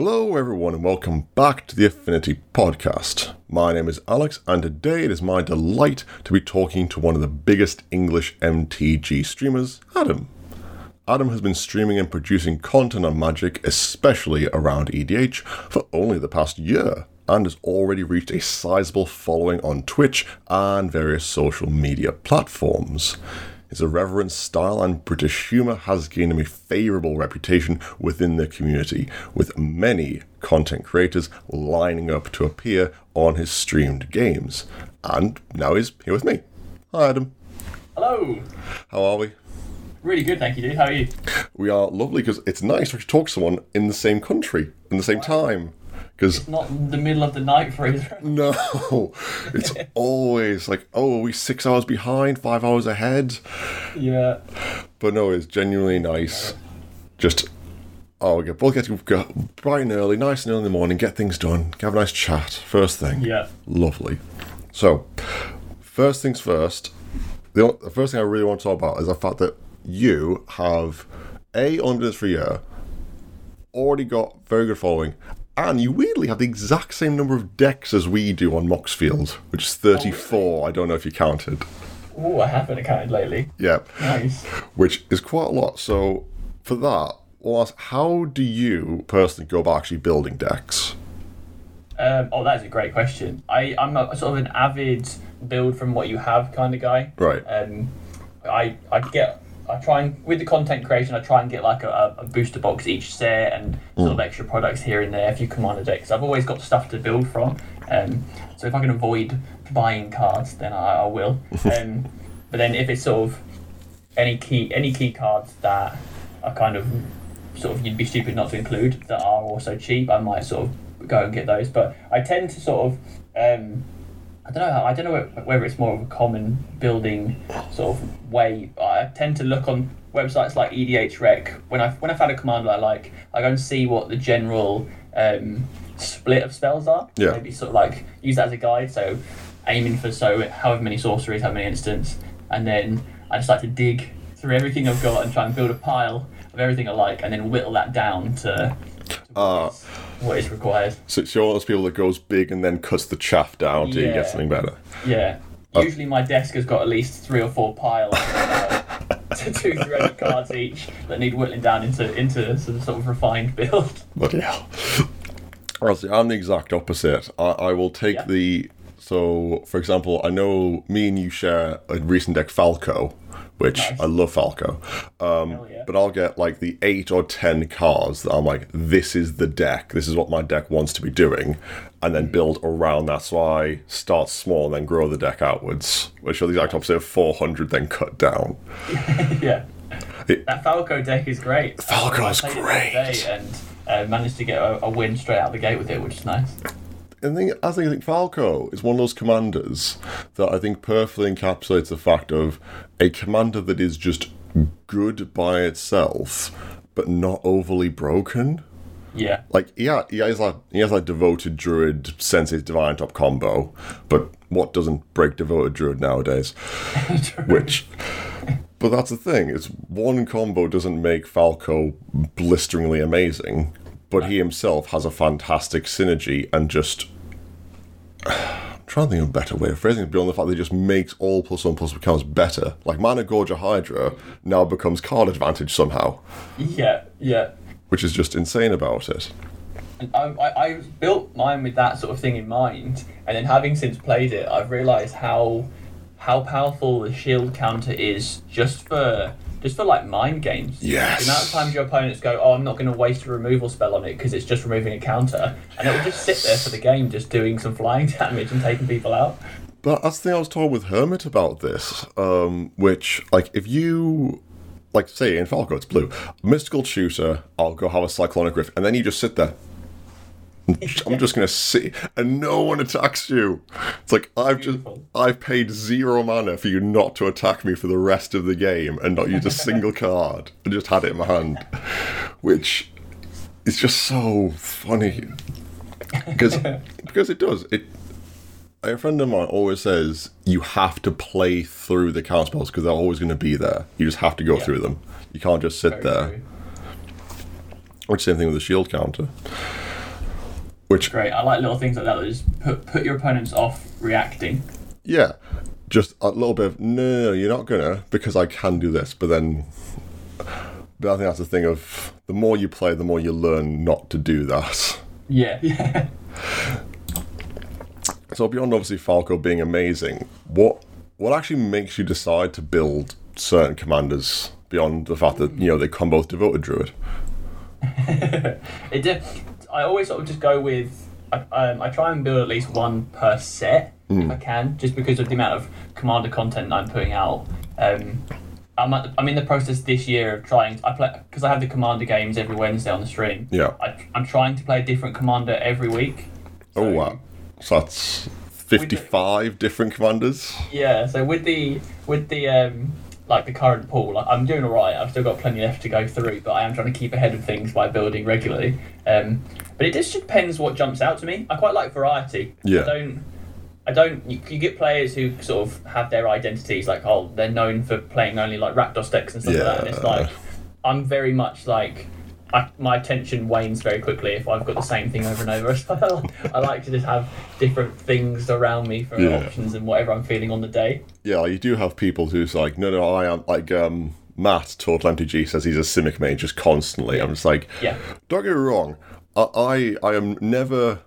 Hello, everyone, and welcome back to the Affinity Podcast. My name is Alex, and today it is my delight to be talking to one of the biggest English MTG streamers, Adam. Adam has been streaming and producing content on Magic, especially around EDH, for only the past year, and has already reached a sizable following on Twitch and various social media platforms. His irreverent style and British humour has gained him a favourable reputation within the community, with many content creators lining up to appear on his streamed games. And now he's here with me. Hi, Adam. Hello. How are we? Really good, thank you, dude. How are you? We are lovely because it's nice to talk to someone in the same country, in the same time. Because Not the middle of the night for either. no, it's always like, oh, are we six hours behind, five hours ahead? yeah. But no, it's genuinely nice. Just, oh, we get, we'll get to go bright and early, nice and early in the morning, get things done, have a nice chat, first thing. Yeah. Lovely. So, first things first, the, the first thing I really want to talk about is the fact that you have A, only this for a year, already got very good following, and you weirdly have the exact same number of decks as we do on Moxfield, which is 34. I don't know if you counted. Oh, I haven't counted lately. Yeah Nice. which is quite a lot. So for that, I'll ask, how do you personally go about actually building decks? Um, oh, that is a great question. I, I'm a, sort of an avid build from what you have kind of guy. Right. Um, I I get I try and with the content creation I try and get like a, a booster box each set and sort of extra products here and there. If you command a few commander decks. I've always got stuff to build from. Um, so if I can avoid buying cards, then I, I will. um, but then if it's sort of any key any key cards that are kind of sort of you'd be stupid not to include that are also cheap, I might sort of go and get those. But I tend to sort of um, I don't know. I don't know whether it's more of a common building sort of way. I tend to look on websites like EDH Rec when I when I found a commander I like. I go and see what the general um, split of spells are. Yeah. Maybe sort of like use that as a guide. So aiming for so however many sorceries, how many instants, and then I just like to dig through everything I've got and try and build a pile of everything I like, and then whittle that down to, to Ah. what, is, required. So it's one of those people that goes big and then cuts the chaff down till you get something better. Yeah. Usually my desk has got at least three or four piles of uh, two, three hundred cards each that need whittling down into into some sort of refined build. Yeah. Honestly, I'm the exact opposite. I, I will take Yeah. the. So, for example, I know me and you share a recent deck Falco, which Nice. I love Falco. Um, yeah. But I'll get like the eight or ten cards that I'm like, this is the deck. This is what my deck wants to be doing, and then build around that. So I start small and then grow the deck outwards, which are the exact opposite of 400, then cut down. yeah. It- that Falco deck is great. Falco's I played it the other great. and uh, managed to get a, a win straight out the gate with it, which is nice. I think I think, I think Falco is one of those commanders that I think perfectly encapsulates the fact of a commander that is just good by itself, but not overly broken. Yeah. Like yeah, he has like he has like devoted druid Sensei's Divining Top combo, but what doesn't break devoted druid nowadays? Which but that's the thing, is one combo doesn't make Falco blisteringly amazing, but he himself has a fantastic synergy and just I'm trying to think of a better way of phrasing it beyond the fact that it just makes all plus one plus becomes better. Like Mana Gorger Hydra now becomes card advantage somehow, Yeah. Yeah. which is just insane about it. And I, I, I built mine with that sort of thing in mind, and then having since played it, I've realised how how powerful the shield counter is just for just for like mind games. Yes. The amount of times your opponents go, "Oh, I'm not going to waste a removal spell on it because it's just removing a counter," and it will just sit there for the game, just doing some flying damage and taking people out. But that's the thing I was talking with Hermit about this, um, which, like, if you, like, say in Falco, it's blue, mystical shooter, I'll go have a cyclonic rift, and then you just sit there. I'm just gonna sit, and no one attacks you. It's like I've just I've paid zero mana for you not to attack me for the rest of the game, and not use a single card, and just had it in my hand, which is just so funny because because it does it a friend of mine always says you have to play through the counter spells because they're always going to be there. You just have to go Yeah. through them. You can't just sit Very there. true. Which same thing with the shield counter. Which Great. I like little things like that that just put put your opponents off reacting. yeah, just a little bit of no, no, you're not gonna because I can do this. But then, but I think that's the thing of the more you play, the more you learn not to do that. Yeah. Yeah. So beyond obviously Falco being amazing, what what actually makes you decide to build certain commanders beyond the fact that you know they come both devoted druid? it did. I always sort of just go with. I, um, I try and build at least one per set if I can, just because of the amount of commander content I'm putting out. Um, I'm, at, I'm in the process this year of trying. I play because I have the commander games every Wednesday on the stream. Yeah. I, I'm trying to play a different commander every week. Oh wow, so that's fifty-five different commanders. Yeah, so with the with the um like the current pool, like, I'm doing alright. I've still got plenty left to go through, but I am trying to keep ahead of things by building regularly. Um, but it just depends what jumps out to me. I quite like variety. Yeah. I don't. I don't. You, you get players who sort of have their identities, like oh, they're known for playing only like Rakdos decks and stuff like that. And it's like I'm very much like. I, my attention wanes very quickly if I've got the same thing over and over. So I like to just have different things around me for Yeah. options and whatever I'm feeling on the day. Yeah, you do have people who's like, no, no, I am like um, Matt Total MTG says he's a Simic mage just constantly. I'm just like, Yeah. don't get me wrong, I, I am never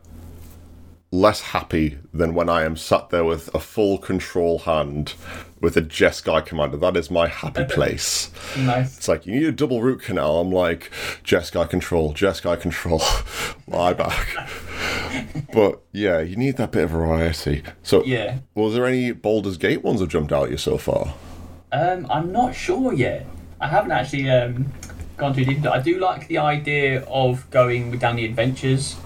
less happy than when I am sat there with a full control hand with a Jeskai commander. That is my happy place. Nice. It's like you need a double root canal. I'm like Jeskai control, Jeskai control, lie back. but yeah, you need that bit of variety. So Yeah. was there any Baldur's Gate ones that jumped out at you so far? Um, I'm not sure yet. I haven't actually um, gone too deep into it. I do like the idea of going down the adventures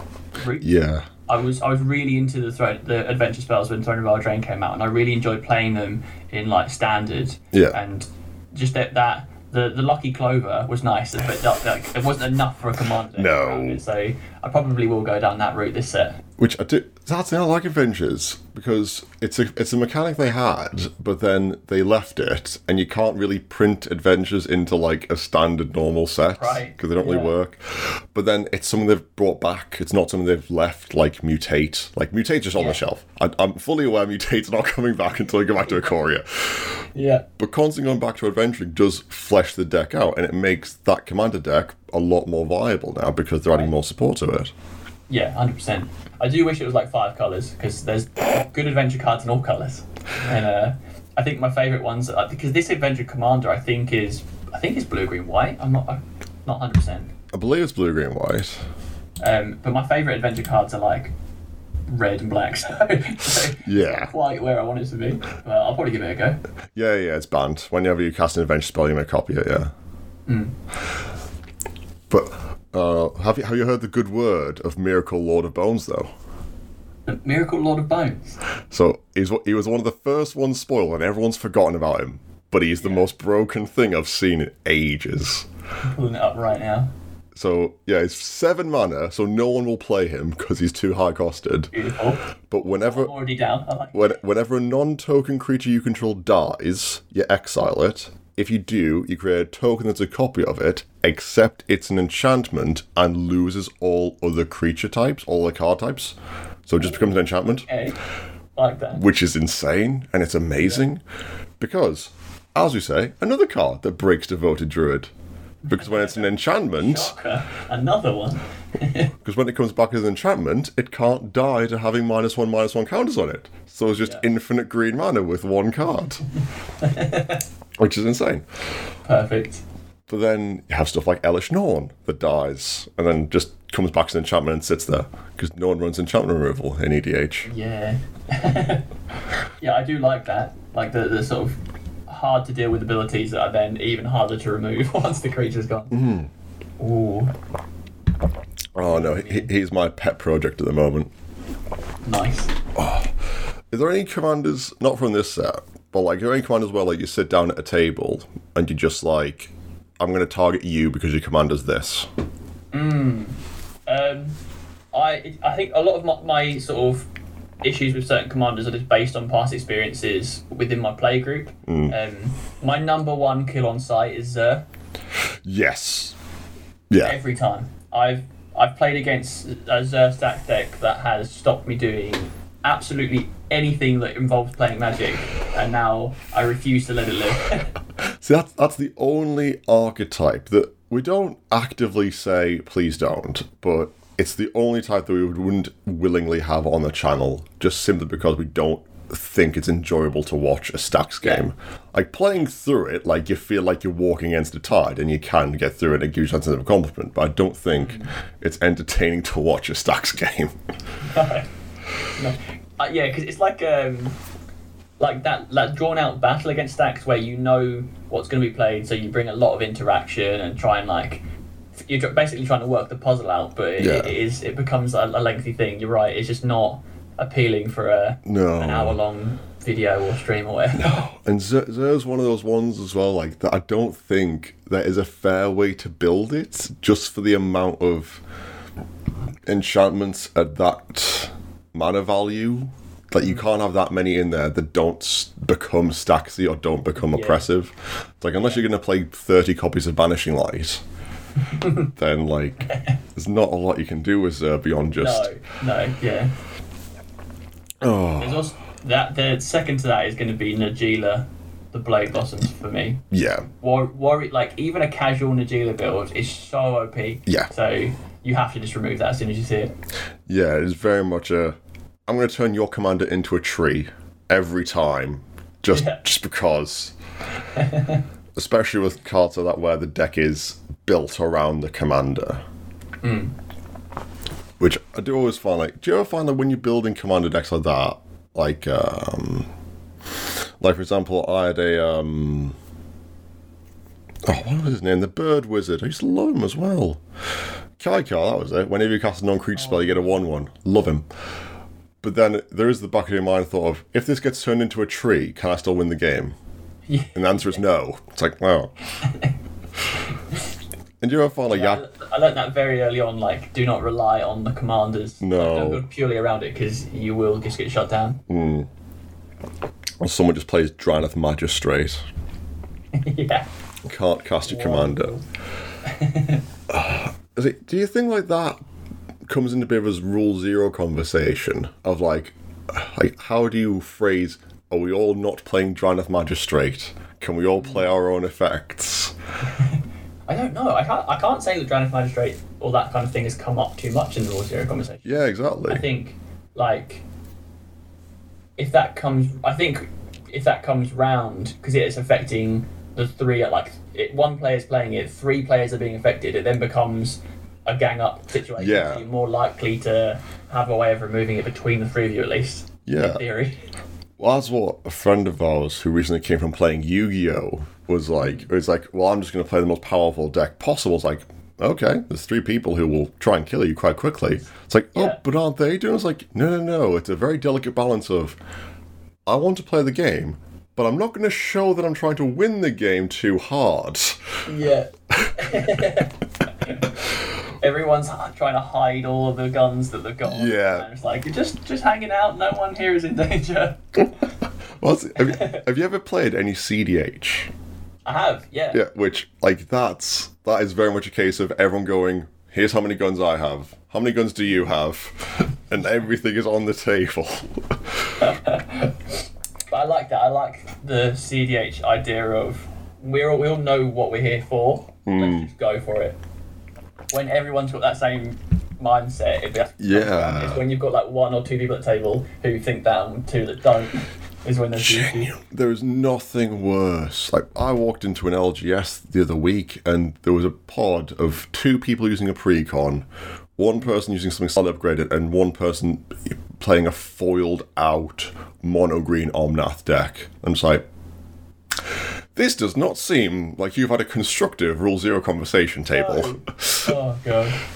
route. Yeah. I was I was really into the thro- the adventure spells when Throne of Eldraine came out, and I really enjoyed playing them in like standard. Yeah. And just that that the the lucky clover was nice, but like, it wasn't enough for a commander. No. around So I probably will go down that route this set. Which I do. That's I like adventures because it's a it's a mechanic they had, but then they left it, and you can't really print adventures into like a standard normal set Right, because they don't really yeah. work. But then it's something they've brought back. It's not something they've left like mutate. Like mutate's just on Yeah. the shelf. I, I'm fully aware mutate's not coming back until we go back to Ikoria. Yeah. But constantly going back to adventuring does flesh the deck out, and it makes that commander deck a lot more viable now because they're adding more support to it. Yeah, hundred percent. I do wish it was like five colours because there's good adventure cards in all colours, and uh, I think my favourite ones uh, because this adventure commander I think is I think is blue green white. I'm not I'm not hundred percent. I believe it's blue, green, white. Um, but my favourite adventure cards are like red and black. So, so Yeah. quite where I want it to be. But I'll probably give it a go. Yeah, yeah, it's banned. Whenever you cast an adventure spell, you may copy it. Yeah. But uh, have you have you heard the good word of Myrkul Lord of Bones though? Myrkul Lord of Bones. So he's he was one of the first ones spoiled, and everyone's forgotten about him. But he's the most broken thing I've seen in ages. I'm pulling it up right now. So yeah, it's seven mana, so no one will play him because he's too high costed. Beautiful. But whenever I'm already down. I like. when, whenever a non-token creature you control dies, you exile it. If you do, you create a token that's a copy of it, except it's an enchantment and loses all other creature types, all the card types. So it just becomes an enchantment, Okay. Like that. which is insane and it's amazing because, as we say, another card that breaks devoted druid. Because when it's an enchantment, Shocker. Another one. because when it comes back as an enchantment, it can't die to having minus one, minus one counters on it. So it's just Yeah. infinite green mana with one card. Which is insane. Perfect. But then you have stuff like Elesh Norn that dies and then just comes back as an enchantment and sits there. Because no one runs enchantment removal in EDH. Yeah. yeah, I do like that. Like the, the sort of hard to deal with abilities that are then even harder to remove once the creature's gone. Mm. Ooh, Oh no, he, he's my pet project at the moment. nice. Is there any commanders, not from this set, but like, are there any commanders where like you sit down at a table and you just like, I'm going to target you because your commander's this? Um, I I think a lot of my, my sort of issues with certain commanders are just based on past experiences within my play group. Um, my number one kill on site is Zur. Yes. Yeah. every time. I've I've played against a Zur stax deck that has stopped me doing absolutely anything that involves playing Magic, and now I refuse to let it live. See, that's, that's the only archetype that we don't actively say, please don't, but it's the only type that we would- wouldn't willingly have on the channel, just simply because we don't think it's enjoyable to watch a stax Yeah. game. Like playing through it, like you feel like you're walking against the tide and you can get through it and it gives you a sense of accomplishment, but I don't think it's entertaining to watch a stax game. no. Uh, yeah, because it's like um, like that that drawn out battle against stax where you know what's going to be played, so you bring a lot of interaction and try and like you're basically trying to work the puzzle out, but it, Yeah. it is it becomes a, a lengthy thing. You're right; it's just not appealing for a No. an hour long video or stream or whatever. No. And Zur- Zur's one of those ones as well, like that I don't think there is a fair way to build it just for the amount of enchantments at that mana value. Like you mm. can't have that many in there that don't become stacksy or don't become Yeah. oppressive. It's like unless you're going to play 30 copies of Banishing Light, then like there's not a lot you can do with Zur beyond just No, no, yeah. Oh There's also that the second to that is going to be Najeela, the Blade Blossoms for me. yeah War, war, like even a casual Najeela build is so OP. Yeah. So you have to just remove that as soon as you see it. Yeah, it is very much a. I'm going to turn your commander into a tree every time, just Yeah. just because. Especially with cards like that where the deck is built around the commander. Hmm. Which I do always find like. Do you ever find that when you're building commander decks like that, like um, like for example, I had a um. Oh, what was his name? The Bird Wizard. I used to love him as well. Kykar, that was it. Whenever you cast a non-creature spell, you get a one-one. Love him. But then there is the back of your mind thought of, if this gets turned into a tree, can I still win the game? Yeah. And the answer is no. It's like, wow. and do you ever find like, yeah, I, I learned that very early on. Like, do not rely on the commanders. No. Like, don't build purely around it because you will just get shut down. Hmm. or someone just plays Drannith Magistrate, yeah. can't cast your commander. Is it, do you think like that comes into a bit of a rule zero conversation of like, like how do you phrase? Are we all not playing Drannith Magistrate? Can we all play mm. our own effects? I don't know. I can't. I can't say that Drannith Magistrate or that kind of thing has come up too much in the Rule Zero conversation. Yeah, exactly. I think, like, if that comes, I think if that comes round because it's affecting the three. Like, it, one player's playing it, three players are being affected. It then becomes a gang up situation. Yeah. So you're more likely to have a way of removing it between the three of you at least. Yeah. In theory. Well, that's what a friend of ours who recently came from playing Yu-Gi-Oh was like. It was like, well, I'm just going to play the most powerful deck possible. It's like, okay, there's three people who will try and kill you quite quickly. It's like, oh, Yeah. but aren't they doing? It's like, no, no, no. It's a very delicate balance of, I want to play the game, but I'm not going to show that I'm trying to win the game too hard. Yeah. Everyone's trying to hide all of the guns that they've got. Yeah. It's like you're just just hanging out. No one here is in danger. Well, have, you, have you ever played any CDH? I have. Yeah. Yeah, which like that's that is very much a case of everyone going, here's how many guns I have. How many guns do you have? and everything is on the table. But I like that. I like the CDH idea of we're all, we all know what we're here for. Hmm. Let's just go for it. When everyone's got that same mindset, it Yeah. It's when you've got like one or two people at the table who think that and two that don't. Is when there's there is nothing worse. Like I walked into an LGS the other week and there was a pod of two people using a precon, one person using something slightly upgraded, and one person playing a foiled out mono green Omnath deck. And it's like this does not seem like you've had a constructive Rule Zero conversation table. Oh god.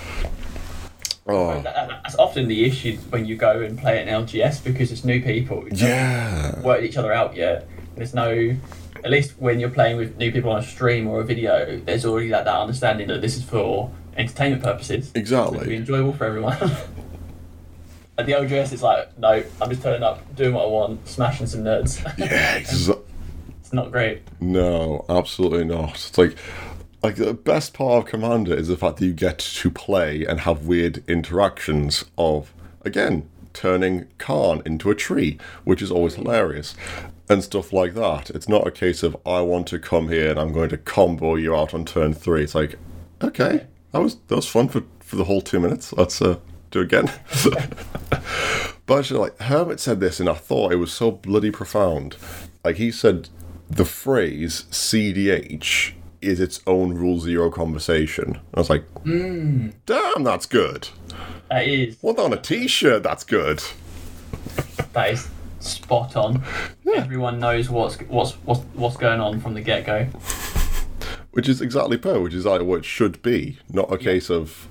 Oh, That- that- That's often the issue when you go and play an LGS because it's new people. who don't yeah. Work each other out yet. There's no. At least when you're playing with new people on a stream or a video, there's already that, that understanding that this is for entertainment purposes. It's to be Exactly. enjoyable for everyone. At the LGS, it's like, no, I'm just turning up, doing what I want, smashing some nerds. Yeah, exa- it's not great. No, absolutely not. It's like like the best part of Commander is the fact that you get to play and have weird interactions of again turning Khan into a tree, which is always hilarious. And stuff like that. It's not a case of I want to come here and I'm going to combo you out on turn three. It's like, okay, that was that was fun for, for the whole two minutes. Let's uh, do it again. but actually, like Hermit said this, and I thought it was so bloody profound. Like he said, the phrase CDH is its own rule zero conversation. I was like, hmm. damn, that's good. That is Want that on a t-shirt? That's good. that is spot on. Everyone knows what's what's what's what's going on from the get go. Which is exactly per, which is like what it should be, not a case of,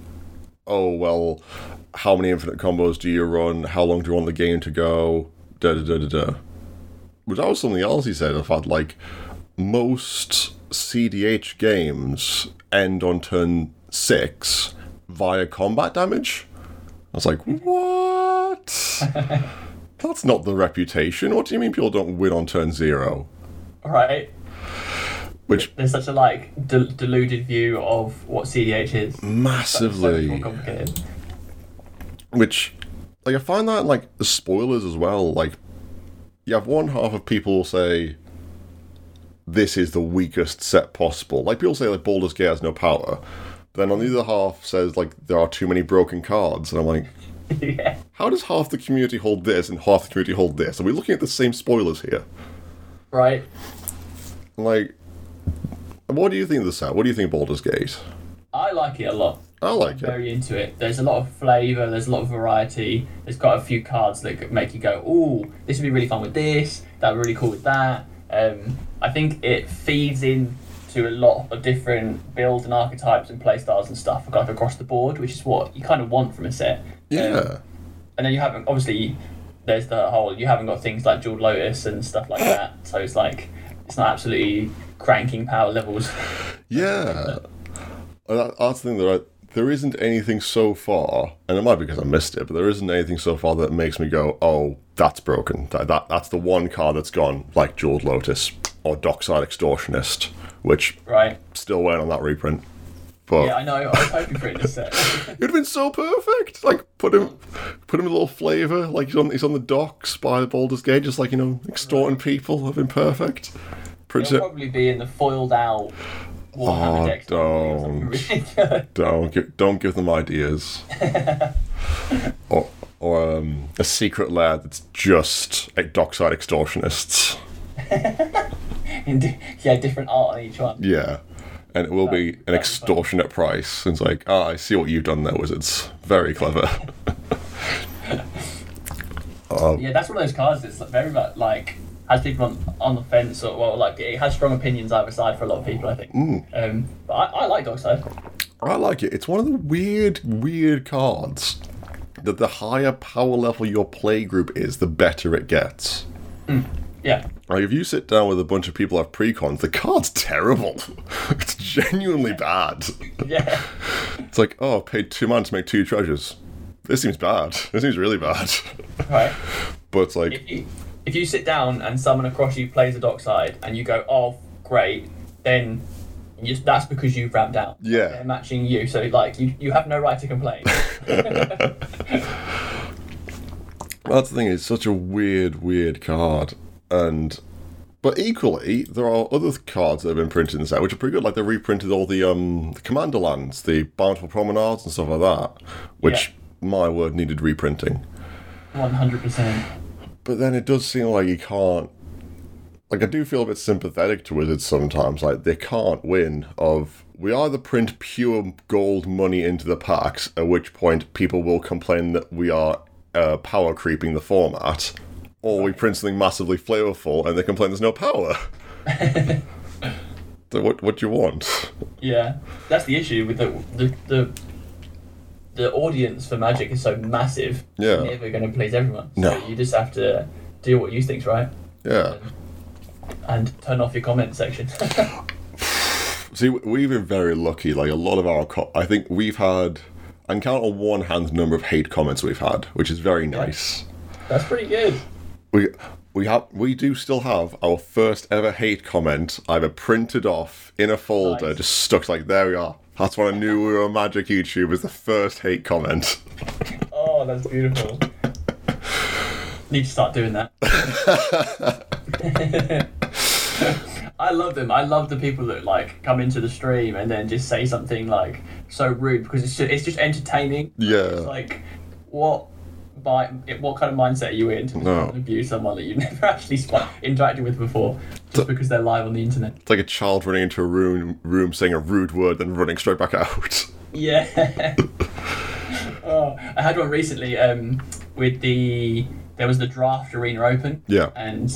oh well, how many infinite combos do you run? How long do you want the game to go? Da da da da da. Which that was something else he said. I thought like most CDH games end on turn six via combat damage. I was like, what? That's not the reputation. What do you mean people don't win on turn zero? Right? Which There's such a like del- deluded view of what CDH is. Massively. more complicated. which like I find that like the spoilers as well. Like you have one half of people say this is the weakest set possible. Like people say like Baldur's Gate has no power. Then on the other half says like there are too many broken cards, and I'm like, yeah. how does half the community hold this and half the community hold this? Are we looking at the same spoilers here? Right. Like, what do you think of the set? What do you think of Baldur's Gate? I like it a lot. I like it. Very into it. There's a lot of flavour. There's a lot of variety. There's quite a few cards that make you go, "Ooh, this would be really fun with this. That would be really cool with that." Um, I think it feeds in to a lot of different builds and archetypes and playstyles and stuff, like across the board, which is what you kind of want from a set. Um, Yeah. and then you haven't obviously there's the whole you haven't got things like Jeweled Lotus and stuff like that. So it's like it's not absolutely cranking power levels. Yeah. That's the thing that I, there isn't anything so far, and it might be because I missed it, but there isn't anything so far that makes me go, oh, that's broken. That, that That's the one card that's gone, like Jeweled Lotus or Dockside Extortionist, which right. still went on that reprint. But Yeah, I know. I was hoping for it this set. it'd have been so perfect. Like put him, put him a little flavour. Like he's on, he's on the docks by the Baldur's Gate, just like you know, extorting people. Have been perfect. It. probably be in the foiled out Warhammer Oh, something don't. really. Don't give, don't give them ideas. or or um, a secret lair that's just like dockside extortionists. In di- yeah, different art on each one. Yeah. And it will be an that'd be fun. extortionate price. And it's like, ah, I see what you've done there, wizards. Very clever. Yeah, that's one of those cards that's very much like has people on, on the fence or well like it has strong opinions either side for a lot of people I think. Mm. Um, but I, I like Dockside. I like it. It's one of the weird, weird cards that the higher power level your play group is, the better it gets. Yeah, Like if you sit down with a bunch of people have precons, the card's terrible. it's genuinely bad. yeah, It's like, oh, I paid two man to make two treasures. This seems bad. This seems really bad. right. but it's like, If you, if you sit down and someone across you plays a Dockside and you go, oh great, then you, that's because you've ramped out. Yeah. They're matching you, so like you, you have no right to complain. that's the thing. It's such a weird, weird card, and but equally, there are other cards that have been printed in the set which are pretty good. Like they reprinted all the um the Commander lands, the Bountiful Promenades, and stuff like that, which my word needed reprinting. One hundred percent. But then it does seem like you can't. Like I do feel a bit sympathetic to Wizards sometimes. Like they can't win. Of we either print pure gold money into the packs, at which point people will complain that we are uh, power creeping the format, or we print something massively flavorful and they complain there's no power. so what what do you want? Yeah, that's the issue with the the the, the audience for Magic is so massive. Yeah. It's never going to please everyone. So No. you just have to do what you think's right Yeah. Um, and turn off your comment section. See, we've been very lucky. Like a lot of our, co- I think we've had, I can count on one hand the number of hate comments we've had, which is very nice. that's pretty good. We we have we do still have our first ever hate comment either printed off in a folder, Nice. just stuck like there we are. That's when I knew we were a magic YouTube was the first hate comment. Oh, that's beautiful. Need to start doing that. I love them. I love the people that like come into the stream and then just say something like so rude because it's just, it's just entertaining. Yeah. It's like what by what kind of mindset are you in to No. abuse someone that you've never actually sp- interacted with before just because they're live on the internet? It's like a child running into a room room saying a rude word then running straight back out. Yeah. oh, I had one recently um, with the there was the draft arena open. Yeah. And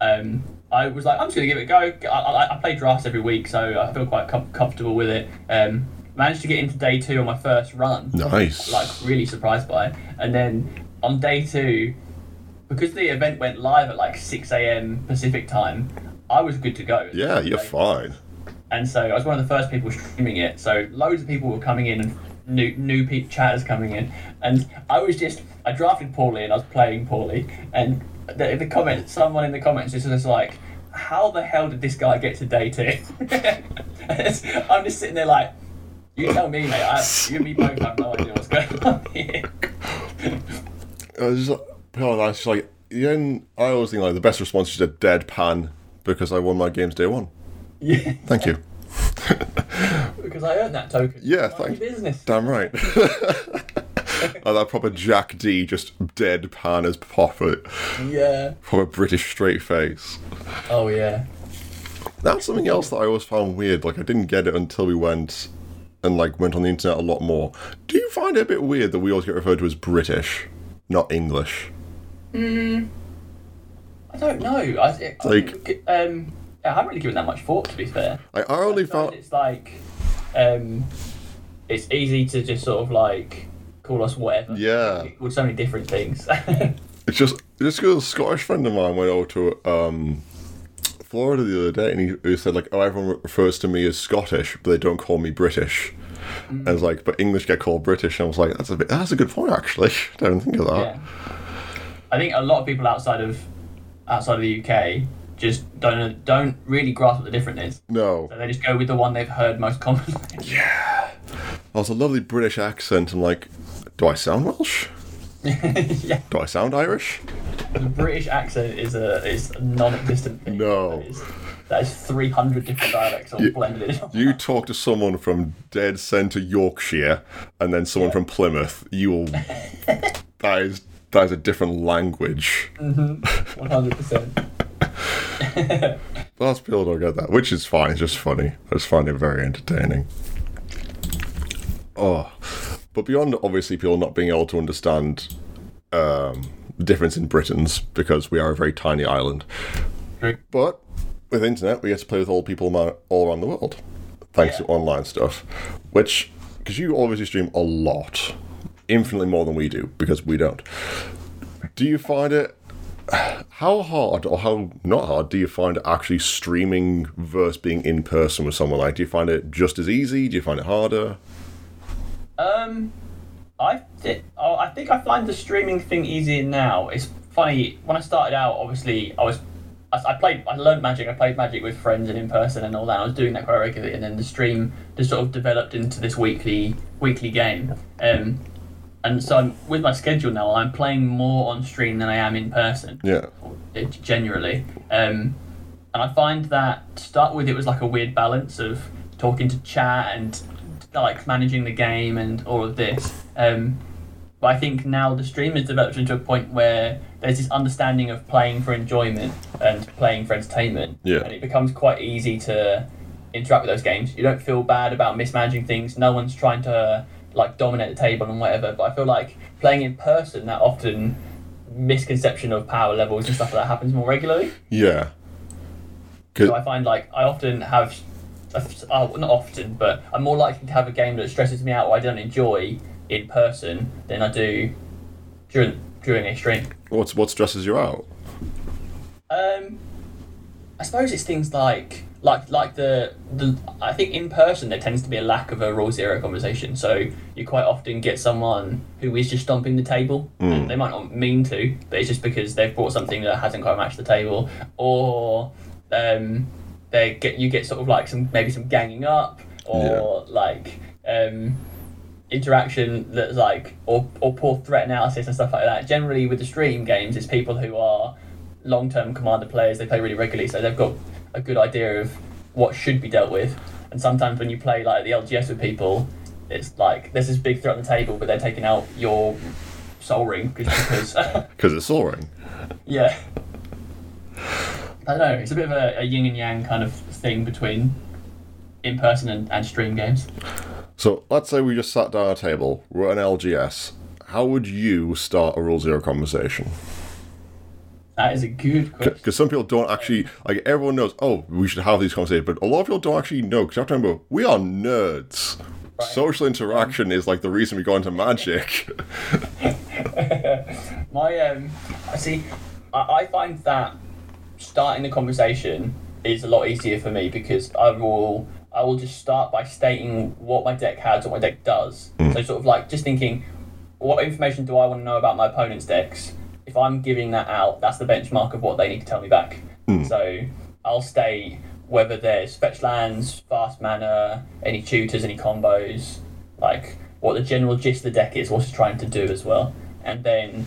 um, I was like, I'm just gonna give it a go. I, I, I play drafts every week, so I feel quite com- comfortable with it. Um, managed to get into day two on my first run. Nice. Like really surprised by it. And then on day two, because the event went live at like 6 a.m. Pacific time, I was good to go. yeah, you're fine. And so I was one of the first people streaming it. So loads of people were coming in and new new pe- chatters coming in, and I was just I drafted poorly and I was playing poorly. And the, the comment, someone in the comments just was like, "How the hell did this guy get to day two? I'm just sitting there like, "You tell me, mate. I, you and me both have no idea what's going on here." I was just that's just like then I always think like the best response is a deadpan because I won my games day one. yeah, Thank you. because I earned that token. Yeah, thank- business. Damn right. like that proper Jack D just deadpan as proper Yeah. proper British straight face. Oh yeah. That's something else that I always found weird. Like I didn't get it until we went and like went on the internet a lot more. Do you find it a bit weird that we always get referred to as British, not English? I don't know. I, I Like- um, I haven't really given that much thought. To be fair, Like I only I suppose it's like, um, it's easy to just sort of like call us whatever. Yeah. With so many different things. It's just just because a Scottish friend of mine went over to um, Florida the other day, and he, he said like, "Oh, everyone refers to me as Scottish, but they don't call me British." And I was like, "But English get called British." And I was like, "That's a bit. That's a good point, actually. I didn't think of that." yeah. I think a lot of people outside of outside of the UK just don't don't really grasp what the difference is. No, So they just go with the one they've heard most commonly. Yeah. That was a lovely British accent. I'm like, "Do I sound Welsh? yeah. Do I sound Irish?" The British accent is a is a non-existent thing. No. That is, that is 300 different dialects all blended in. You talk to someone from dead centre Yorkshire, and then someone from Plymouth. You will. that is that is a different language. 100%. Lots of people don't get that, which is fine. It's just funny. I just find it very entertaining. Oh, but beyond obviously people not being able to understand um, the difference in Britons because we are a very tiny island, but with internet we get to play with all people all around the world, thanks to online stuff. Which, because you obviously stream a lot, infinitely more than we do because we don't. Do you find it how hard or how not hard do you find actually streaming versus being in person with someone like do you find it just as easy do you find it harder Um, I th- oh, I think I find the streaming thing easier now. It's funny when I started out. Obviously, I was I, I played I learned Magic. I played Magic with friends and in person and all that. I was doing that quite regularly, and then the stream just sort of developed into this weekly weekly game. Um, and so I'm, with my schedule now, I'm playing more on stream than I am in person. yeah generally. Um, and I find that to start with, it was like a weird balance of talking to chat and like managing the game and all of this. Um, but I think now the stream has developed into a point where there's this understanding of playing for enjoyment and playing for entertainment. Yeah. And it becomes quite easy to interact with those games. You don't feel bad about mismanaging things. No one's trying to like dominate the table and whatever. But I feel like playing in person, that often misconception of power levels and stuff like that happens more regularly. yeah So I find like I often have, uh, not often, but I'm more likely to have a game that stresses me out or I don't enjoy in person than I do during during a stream. what's what stresses you out Um, I suppose it's things like like like the the I think in person there tends to be a lack of a rule zero conversation. So you quite often get someone who is just stomping the table. And they might not mean to, but it's just because they've brought something that hasn't quite matched the table, or um, they get you get sort of like some maybe some ganging up, or like um, interaction that's like or or poor threat analysis and stuff like that. Generally, with the stream games, it's people who are long term commander players. They play really regularly, so they've got a good idea of what should be dealt with. And sometimes when you play like the LGS with people, it's like there's this big threat on the table, but they're taking out your Sol Ring because. Because it's Sol Ring. yeah. I don't know. It's a bit of a, a yin and yang kind of thing between in person and, and stream games. So let's say we just sat down at a table, we're at an LGS. How would you start a Rule Zero conversation? That is a good question. Because some people don't actually, like, everyone knows, oh, we should have these conversations, but a lot of people don't actually know, because you have to remember, we are nerds. Right. Social interaction is like the reason we go into magic. My um, I see. I, I find that starting the conversation is a lot easier for me because I will I will just start by stating what my deck has, what my deck does. Hmm. So sort of like just thinking, what information do I want to know about my opponent's decks? If I'm giving that out, that's the benchmark of what they need to tell me back. Hmm. So I'll state whether there's fetch lands, fast mana, any tutors, any combos, like what the general gist of the deck is, what it's trying to do as well, and then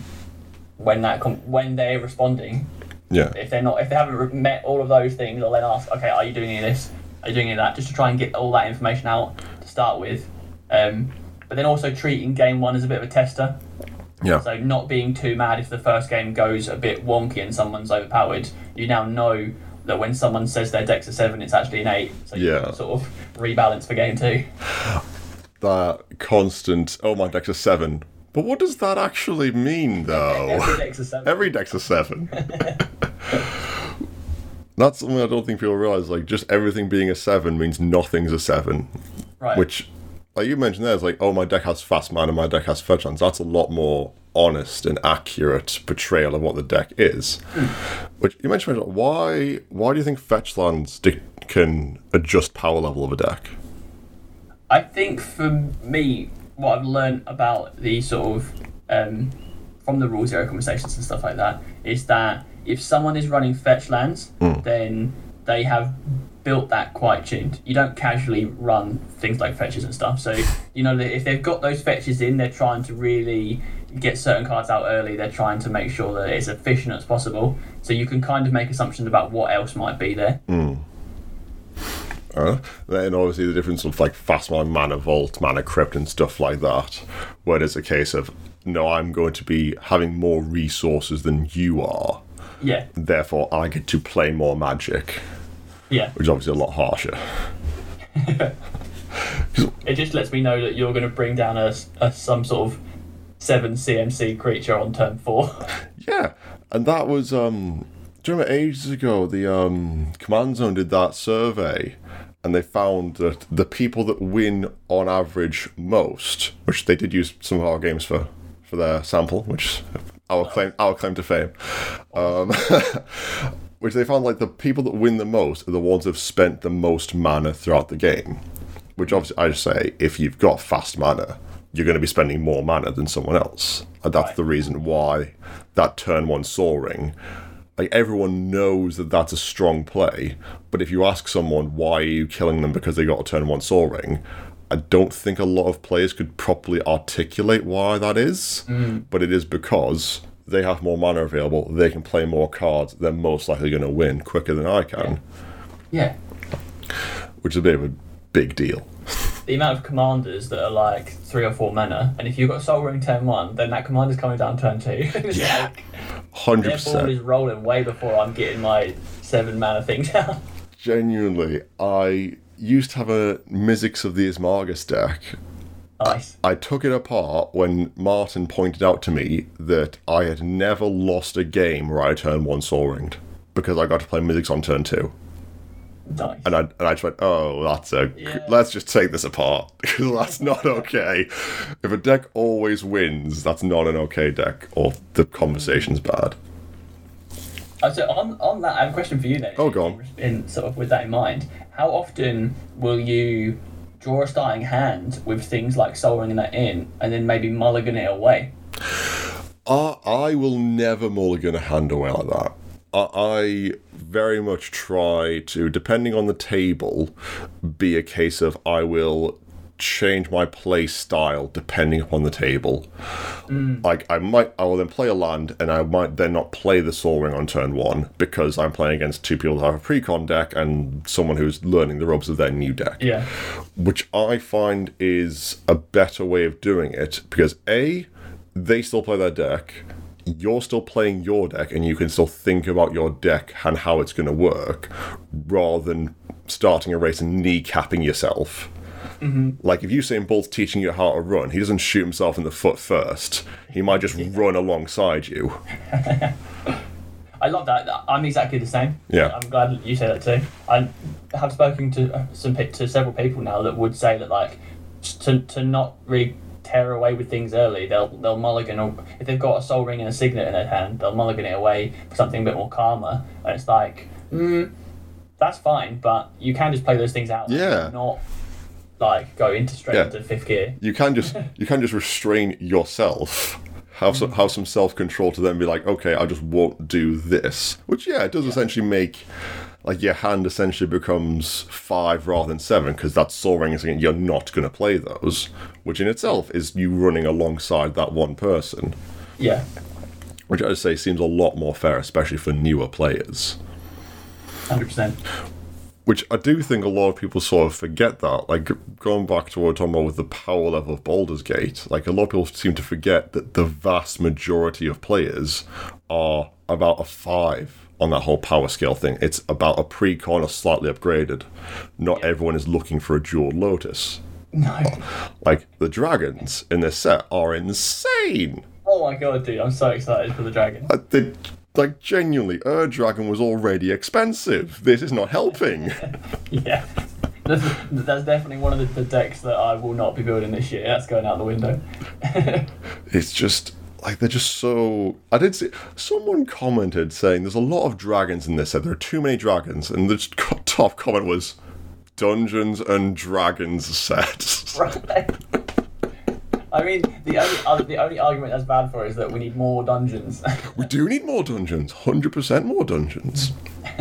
when that com- when they're responding, yeah. if they're not if they haven't met all of those things, I'll then ask, okay, are you doing any of this? Are doing any of that? Just to try and get all that information out to start with. Um, but then also treating game one as a bit of a tester. Yeah. So not being too mad if the first game goes a bit wonky and someone's overpowered. You now know that when someone says their deck's a seven, it's actually an eight. So you Yeah. can sort of rebalance for game two. That constant, oh, my deck's a seven. But what does that actually mean, though? Every deck's a seven. Every deck's a seven. That's something I don't think people realize. Like, just everything being a seven means nothing's a seven. right. Which, like you mentioned there, is like, oh, my deck has fast mana, my deck has fetch lands. That's a lot more honest and accurate portrayal of what the deck is. Which you mentioned, why? Why do you think fetch lands can adjust power level of a deck? I think for me, what I've learned about the sort of um, from the rule zero conversations and stuff like that is that if someone is running fetch lands, then they have built that quite tuned. You don't casually run things like fetches and stuff. So you know that if they've got those fetches in, they're trying to really get certain cards out early. They're trying to make sure that it's efficient as possible. So you can kind of make assumptions about what else might be there. Uh, then obviously the difference of like fast mana, mana vault, mana crypt, and stuff like that, where it's a case of no, I'm going to be having more resources than you are, Yeah, therefore I get to play more magic, yeah. which is obviously a lot harsher. It just lets me know that you're going to bring down a, a some sort of seven CMC creature on turn four. Yeah, and that was um. Do you remember ages ago the um command zone did that survey, and they found that the people that win on average most, which they did use some of our games for for their sample, which our claim our claim to fame, um, which they found like the people that win the most are the ones that have spent the most mana throughout the game. Which obviously I just say if you've got fast mana, you're going to be spending more mana than someone else, and that's Right. the reason why that turn one Sol Ring. Like everyone knows that that's a strong play, but if you ask someone why are you killing them because they got a turn one Sol Ring, I don't think a lot of players could properly articulate why that is. Mm. But it is because they have more mana available, they can play more cards, they're most likely going to win quicker than I can, yeah. which is a bit of a big deal. The amount of commanders that are like three or four mana, and if you've got Sol Ring turn one, then that commander's coming down turn two. Yeah. like, Hundred their ball percent. is rolling way before I'm getting my seven mana thing down. Genuinely, I used to have a Mizzix of the Izmagnus deck. nice. I took it apart when Martin pointed out to me that I had never lost a game where I turned one Sol Ringed because I got to play Mizzix on turn two. Nice. And I, and I just went, oh, that's a. Yeah. Let's just take this apart because that's not okay. If a deck always wins, that's not an okay deck, or the mm. conversation's bad. Uh, so on on that, I have a question for you then. Oh, go on. In sort of with that in mind, how often will you draw a starting hand with things like Sol Ring that in, and then maybe mulligan it away? I, I will never mulligan a hand away like that. I, I very much try to, depending on the table, be a case of I will change my play style depending upon the table. Mm. Like I might, I will then play a land, and I might then not play the Sol Ring on turn one because I'm playing against two people that have a pre-con deck and someone who's learning the ropes of their new deck Yeah. which I find is a better way of doing it because A, they still play their deck, you're still playing your deck, and you can still think about your deck and how it's going to work rather than starting a race and kneecapping yourself. Like if Usain Bolt's teaching you how to run, he doesn't shoot himself in the foot first. He might just run alongside you. I love that. I'm exactly the same. Yeah. I'm glad you say that too. I have spoken to some to several people now that would say that like to, to not really tear away with things early, they'll they'll mulligan or if they've got a Sol Ring and a signet in their hand, they'll mulligan it away for something a bit more calmer. And it's like, mm, that's fine, but you can just play those things out. Yeah. Not like go into straight Yeah. into fifth gear. You can just you can just restrain yourself. Have some have some self control to then be like, okay, I just won't do this. Which yeah, it does essentially make like your hand essentially becomes five rather than seven because that soaring ring is again you're not going to play those, which in itself is you running alongside that one person, Yeah. which I'd say seems a lot more fair, especially for newer players. Hundred percent. Which I do think a lot of people sort of forget that. Like going back to what we're talking about with the power level of Baldur's Gate, like a lot of people seem to forget that the vast majority of players are about a five on that whole power scale thing. It's about a pre-con or slightly upgraded. Not everyone is looking for a jeweled lotus. No. Like the dragons in this set are insane. Oh my god, dude! I'm so excited for the dragon. Uh, they, like genuinely, Ur Dragon was already expensive. This is not helping. Yeah. That's, that's definitely one of the, the decks that I will not be building this year. That's going out the window. it's just like they're just so i did see someone commented saying there's a lot of dragons in this set there are too many dragons and the top comment was dungeons and dragons set Right. I mean, the only other, the only argument that's bad for it is that we need more dungeons. we do need more dungeons 100% more dungeons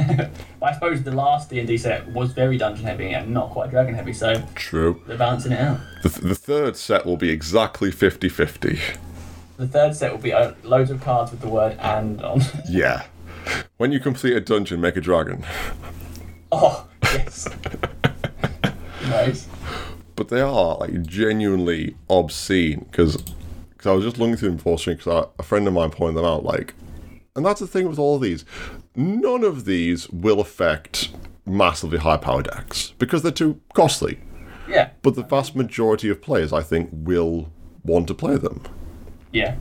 I suppose the last D and D set was very dungeon heavy and not quite dragon heavy, so true they're balancing it out. the, the third set will be exactly 50-50 The third set will be uh, loads of cards with the word "and" on. yeah when you complete a dungeon make a dragon oh yes. nice. But they are like genuinely obscene because because I was just looking through them before because a friend of mine pointed them out. Like, and that's the thing with all these, none of these will affect massively high power decks because they're too costly. Yeah. But the vast majority of players, I think, will want to play them. Yeah.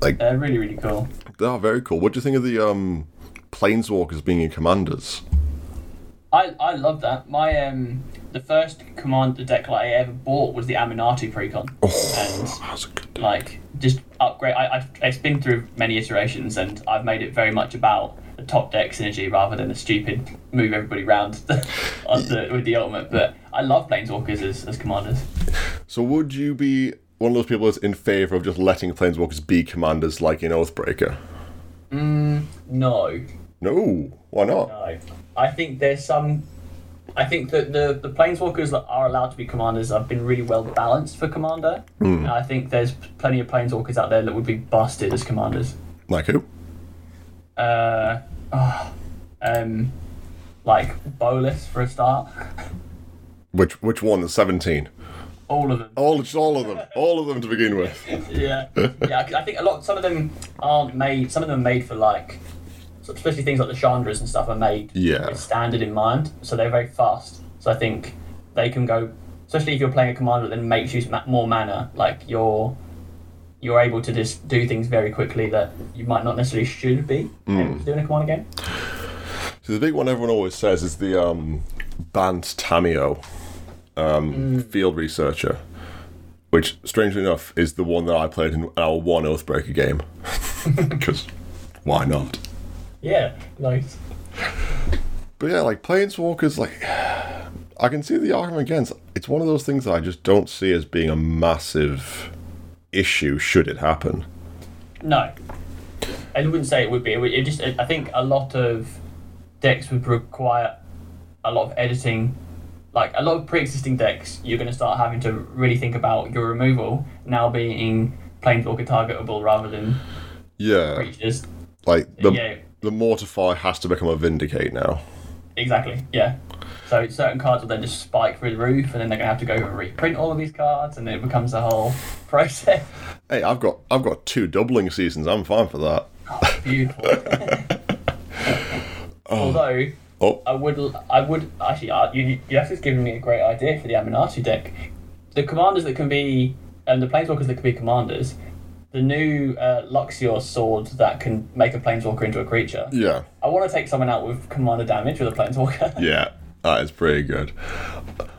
Like, They're really really cool. they are very cool. What do you think of the um, planeswalkers being in commanders? I, I love that. My um the first commander deck that I ever bought was the Aminatou precon. and That's a good. like just upgrade I, I've, it's been through many iterations and I've made it very much about the top deck synergy rather than the stupid move everybody round the, with the ultimate. But I love planeswalkers as, as commanders. So, would you be one of those people that's in favor of just letting planeswalkers be commanders like in Oathbreaker? No, No, why not? no. I think there's some. I think that the the planeswalkers that are allowed to be commanders have been really well balanced for commander. And I think there's plenty of planeswalkers out there that would be busted as commanders. Like who? Uh, oh, um, like Bolas for a start. Which which one? The seventeen. All of them. All all of them. All of them to begin with. Yeah, yeah. I think a lot. Some of them aren't made. Some of them are made for like, so especially things like the Chandras and stuff are made Yeah. with standard in mind. So they're very fast. So I think they can go. Especially if you're playing a commander that then makes use ma- more mana, like you're you're able to just do things very quickly that you might not necessarily should be able to do in a commander game. So the big one everyone always says is the um, Bant Tamiyo um, field researcher, which strangely enough is the one that I played in our one Oathbreaker game. Because why not? Yeah, nice. But yeah, like Planeswalkers, like I can see the argument against. It's one of those things that I just don't see as being a massive issue should it happen. No, I wouldn't say it would be. It, would, it just, I think a lot of decks would require a lot of editing. Like a lot of pre-existing decks, you're going to start having to really think about your removal now being planeswalker targetable rather than Yeah, creatures. like the yeah, the mortify has to become a vindicate now. exactly. Yeah. So certain cards will then just spike through the roof, and then they're going to have to go and reprint all of these cards, and then it becomes a whole process. Hey, I've got I've got two doubling seasons. I'm fine for that. Beautiful. Although Oh, I would, I would actually. Uh, you, you actually given me a great idea for the Aminatou deck. The commanders that can be, and the planeswalkers that can be commanders. The new uh, Luxior sword that can make a planeswalker into a creature. yeah, I want to take someone out with commander damage with a planeswalker. yeah, that is pretty good.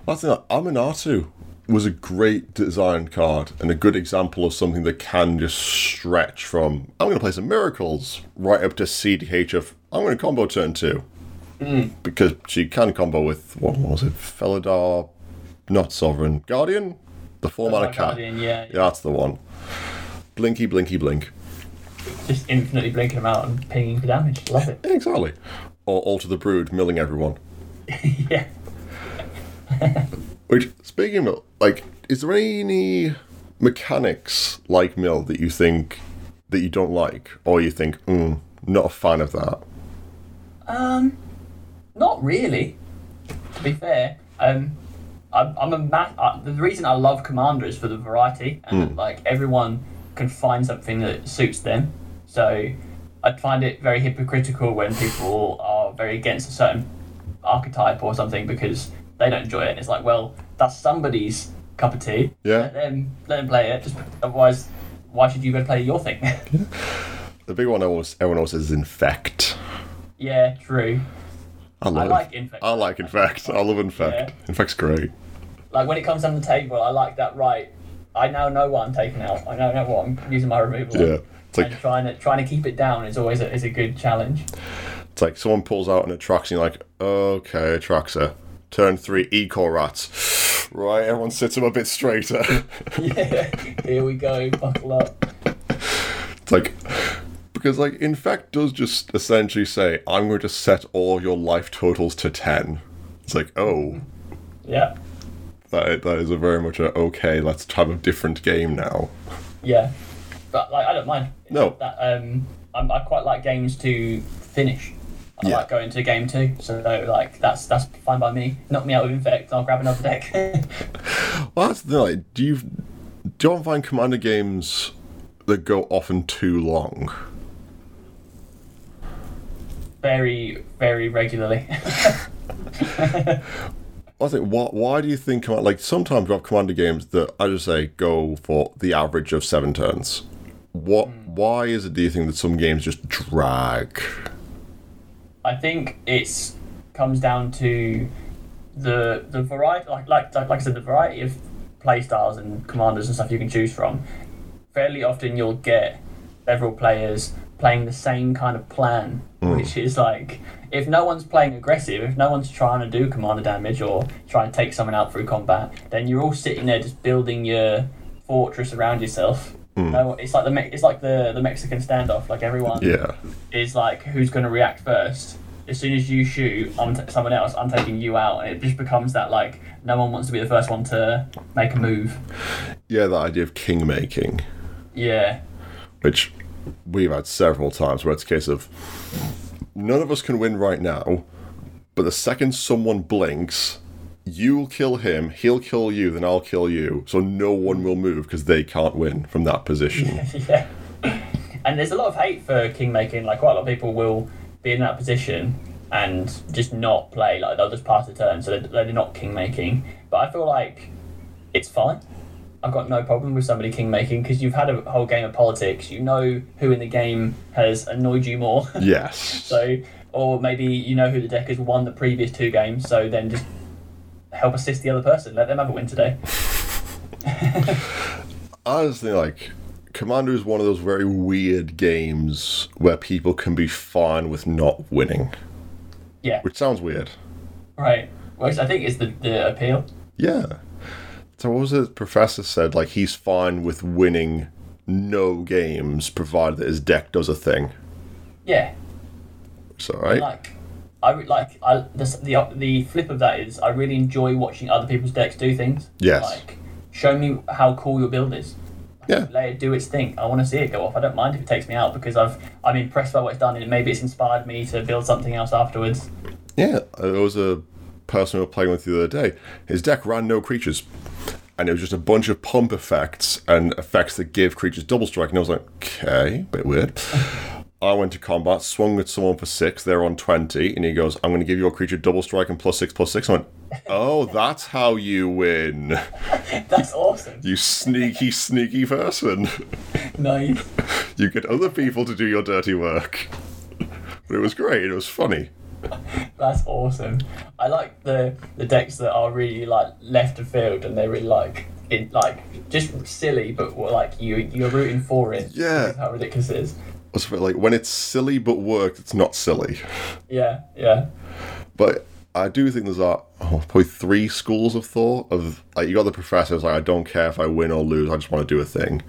I think Aminatou was a great design card and a good example of something that can just stretch from I'm going to play some miracles right up to CDH of I'm going to combo turn two because she can combo with what was it Felidar, not Sovereign Guardian, the four mana cat. Guardian, yeah, Yeah, that's the one. Blinky, blinky, blink. Just infinitely blinking them out and pinging for damage. Love it. Exactly. Or Altar the Brood, milling everyone. yeah. Which, speaking of, like, is there any mechanics like Mill that you think that you don't like, or you think, mm, not a fan of that? Um, not really. To be fair, um, I'm, I'm a ma- uh, The reason I love Commander is for the variety, and like everyone can find something that suits them. So I find it very hypocritical when people are very against a certain archetype or something because they don't enjoy it. And it's like, well, that's somebody's cup of tea. Yeah. Let them let them play it. Just otherwise, why should you go play your thing? The big one always, everyone else is Infect. yeah, true. I love I like Infect. I like Infect. I love Infect. Infect's great. Like when it comes on the table, I like that. Right, I now know what I'm taking out. I now know what I'm using my removal. Yeah. It's like and trying to trying to keep it down is always a, is a good challenge. It's like someone pulls out an Atraxa and you're like, okay, Atraxa. Turn three, Ichor Rats. Right, everyone sits them a bit straighter. yeah, here we go. Buckle up. it's like, because like, Infect does just essentially say, I'm going to set all your life totals to 10. It's like, oh, Yeah, that, that is a very much a, okay, let's have a different game now. yeah. But like, I don't mind. No. That um, I'm, I quite like games to finish. I Yeah. like going to game two, so like that's that's fine by me. Knock me out with infect, I'll grab another deck. Well, that's the like, do you, do you often find Commander games that go often too long? very very regularly. I think why, why do you think like sometimes we have commander games that I just say go for the average of seven turns. What hmm. why is it do you think that some games just drag? I think it's comes down to the the variety, like like like, like I said, the variety of play styles and commanders and stuff you can choose from. Fairly often, you'll get several players playing the same kind of plan, mm. which is like if no one's playing aggressive, if no one's trying to do commander damage or try and take someone out through combat, then you're all sitting there just building your fortress around yourself. Mm. No, it's like the Me- it's like the the Mexican standoff. Like everyone Yeah. is like who's going to react first. As soon as you shoot on t- someone else, I'm taking you out, and it just becomes that like no one wants to be the first one to make a move. Yeah, that idea of king making, Yeah, which we've had several times where it's a case of none of us can win right now, but the second someone blinks, you'll kill him, he'll kill you, then I'll kill you. So no one will move because they can't win from that position. yeah. And there's a lot of hate for king making. Like quite a lot of people will be in that position and just not play. Like they'll just pass the turn, so they're, they're not king making. But I feel like it's fine. I've got no problem with somebody king making because you've had a whole game of politics. You know who in the game has annoyed you more. yes. So, or maybe you know who the deck has won the previous two games, so then just help assist the other person. Let them have a win today. Honestly, like Commander is one of those very weird games where people can be fine with not winning, Yeah. which sounds weird. Right. Which I think is the, the appeal. Yeah. So what was it? The Professor said like he's fine with winning no games provided that his deck does a thing. Yeah. So right. Like, I like I the the the flip of that is I really enjoy watching other people's decks do things. Yes. Like, show me how cool your build is. Yeah. Let it do its thing. I want to see it go off. I don't mind if it takes me out because I've I'm impressed by what it's done and maybe it's inspired me to build something else afterwards. Yeah, there was a person we were playing with the other day. His deck ran no creatures, and it was just a bunch of pump effects and effects that give creatures double strike. And I was like, okay, bit weird. I went to combat, swung at someone for six. They're on twenty, and he goes, "I'm going to give your creature double strike and plus six plus six. I went, "Oh, that's how you win, That's awesome. you sneaky, sneaky person. nice. You get other people to do your dirty work." But it was great. It was funny. That's awesome. I like the the decks that are really like left of field and they're really like it like just silly, but like you you're rooting for it. Yeah. How ridiculous it is. It's like when it's silly but worked, it's not silly. Yeah, yeah, But I do think there's uh, oh, probably three schools of thought of like you got the professors like I don't care if I win or lose, I just want to do a thing.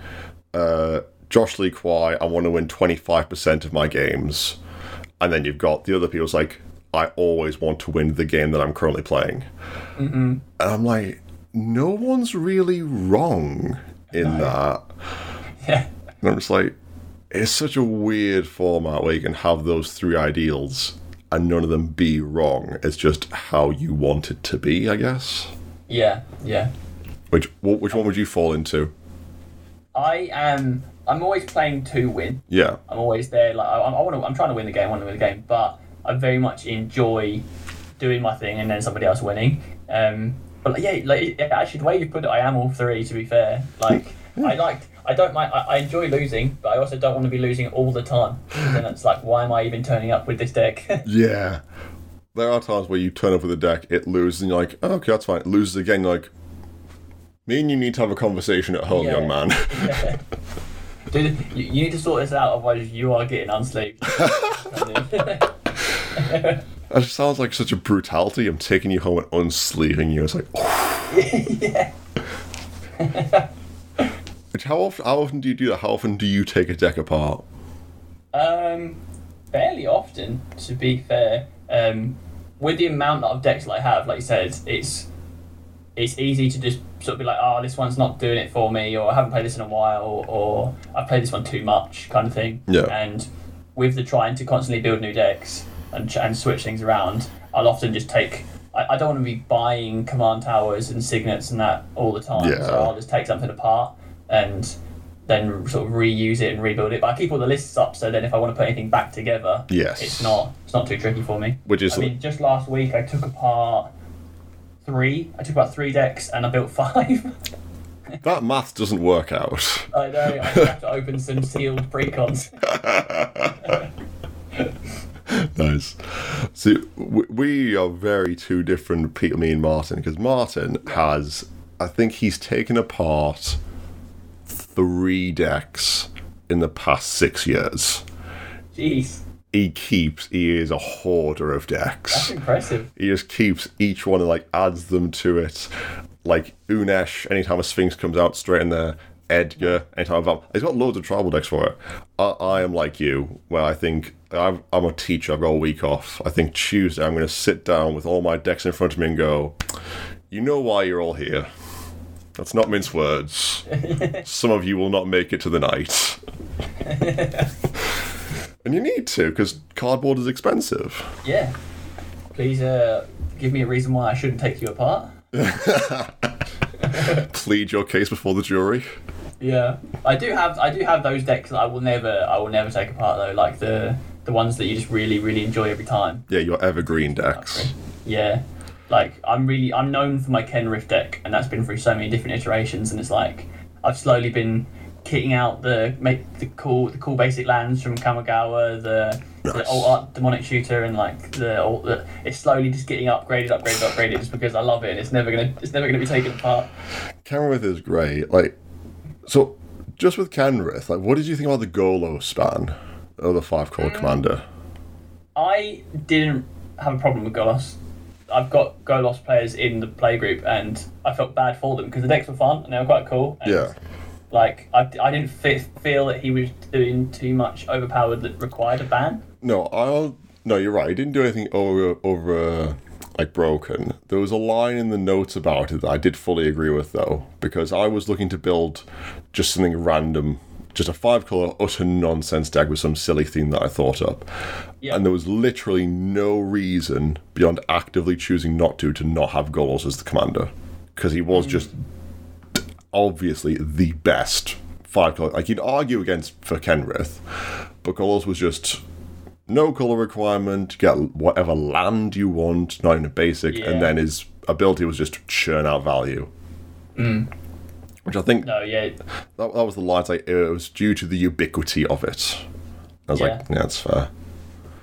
Uh, Josh Lee Kwai, I want to win twenty five percent of my games, and then you've got the other people's like I always want to win the game that I'm currently playing, mm-hmm. and I'm like, no one's really wrong in that. yeah. And I'm just like, it's such a weird format where you can have those three ideals and none of them be wrong. It's just how you want it to be, I guess. Yeah, yeah. Which which one would you fall into? I am. I'm always playing to win. Yeah, I'm always there. Like I, I want to. I'm trying to win the game. I want to win the game, but I very much enjoy doing my thing and then somebody else winning. Um, but like, yeah, like actually, the way you put it, I am all three. To be fair, like I like. I don't mind. I, I enjoy losing, but I also don't want to be losing all the time. And then it's like, why am I even turning up with this deck? yeah. There are times where you turn up with a deck, it loses, and you're like, oh, okay, that's fine. It loses again, you're like, me and you need to have a conversation at home, Yeah. young man. Yeah. Dude, you, you need to sort this out, otherwise you are getting unsleeved. that just sounds like such a brutality. I'm taking you home and unsleeving you. It's like, yeah. Which how often? How often do you do that? How often do you take a deck apart? Um, fairly often, to be fair. Um, with the amount of decks that I have, like you said, it's it's easy to just sort of be like, oh, this one's not doing it for me, or I haven't played this in a while, or I've played this one too much, kind of thing. Yeah. And with the trying to constantly build new decks and and switch things around, I'll often just take. I, I don't want to be buying command towers and signets and that all the time, Yeah. so I'll just take something apart and then sort of reuse it and rebuild it. But I keep all the lists up, so then if I want to put anything back together, Yes. it's not it's not too tricky for me. Which is I mean, just last week I took apart three. I took about three decks and I built five. that math doesn't work out. I know. I have to open some sealed precons. nice. See, we are very two different people, me and Martin, because Martin has, I think he's taken apart three decks in the past six years. Jeez, He keeps, he is a hoarder of decks. that's impressive. He just keeps each one and like adds them to it. Like Unesh, anytime a Sphinx comes out, straight in there. Edgar, anytime I've he's got loads of tribal decks for it. I, I am like you, where I think I've, I'm a teacher. I've got a week off. I think Tuesday I'm going to sit down with all my decks in front of me and go, "You know why you're all here? That's not mince words. Some of you will not make it to the night." and you need to, because cardboard is expensive. Yeah. Please uh, give me a reason why I shouldn't take you apart. Plead your case before the jury. Yeah, I do have I do have those decks that I will never I will never take apart though, like the the ones that you just really really enjoy every time. Yeah, your evergreen decks. Yeah, like I'm really I'm known for my Kenrith deck, and that's been through so many different iterations, and it's like I've slowly been kitting out the make the cool the cool basic lands from Kamigawa, the, the Nice. alt art Demonic Tutor, and like the, alt, the it's slowly just getting upgraded, upgraded, upgraded, just because I love it. and It's never gonna it's never gonna be taken apart. Kenrith is great. Like, so just with Kenrith, like, what did you think about the Golos ban of the five color mm. commander? I didn't have a problem with Golos. I've got Golos players in the playgroup, and I felt bad for them because the decks were fun and they were quite cool. And, Yeah. Like I, I didn't fe- feel that he was doing too much overpowered that required a ban. No, I'll. No, you're right. He didn't do anything over over uh, like broken. There was a line in the notes about it that I did fully agree with though, because I was looking to build just something random, just a five color utter nonsense deck with some silly theme that I thought up, Yeah. and there was literally no reason beyond actively choosing not to to not have Golos as the commander, because he was just obviously the best five color. Like you'd argue against for Kenrith, but Golos was just no color requirement. Get whatever land you want, not even a basic, Yeah. and then his ability was just to churn out value. Mm. Which I think No, yeah, that, that was the line. Like it was due to the ubiquity of it. I was like, Yeah. yeah, that's fair.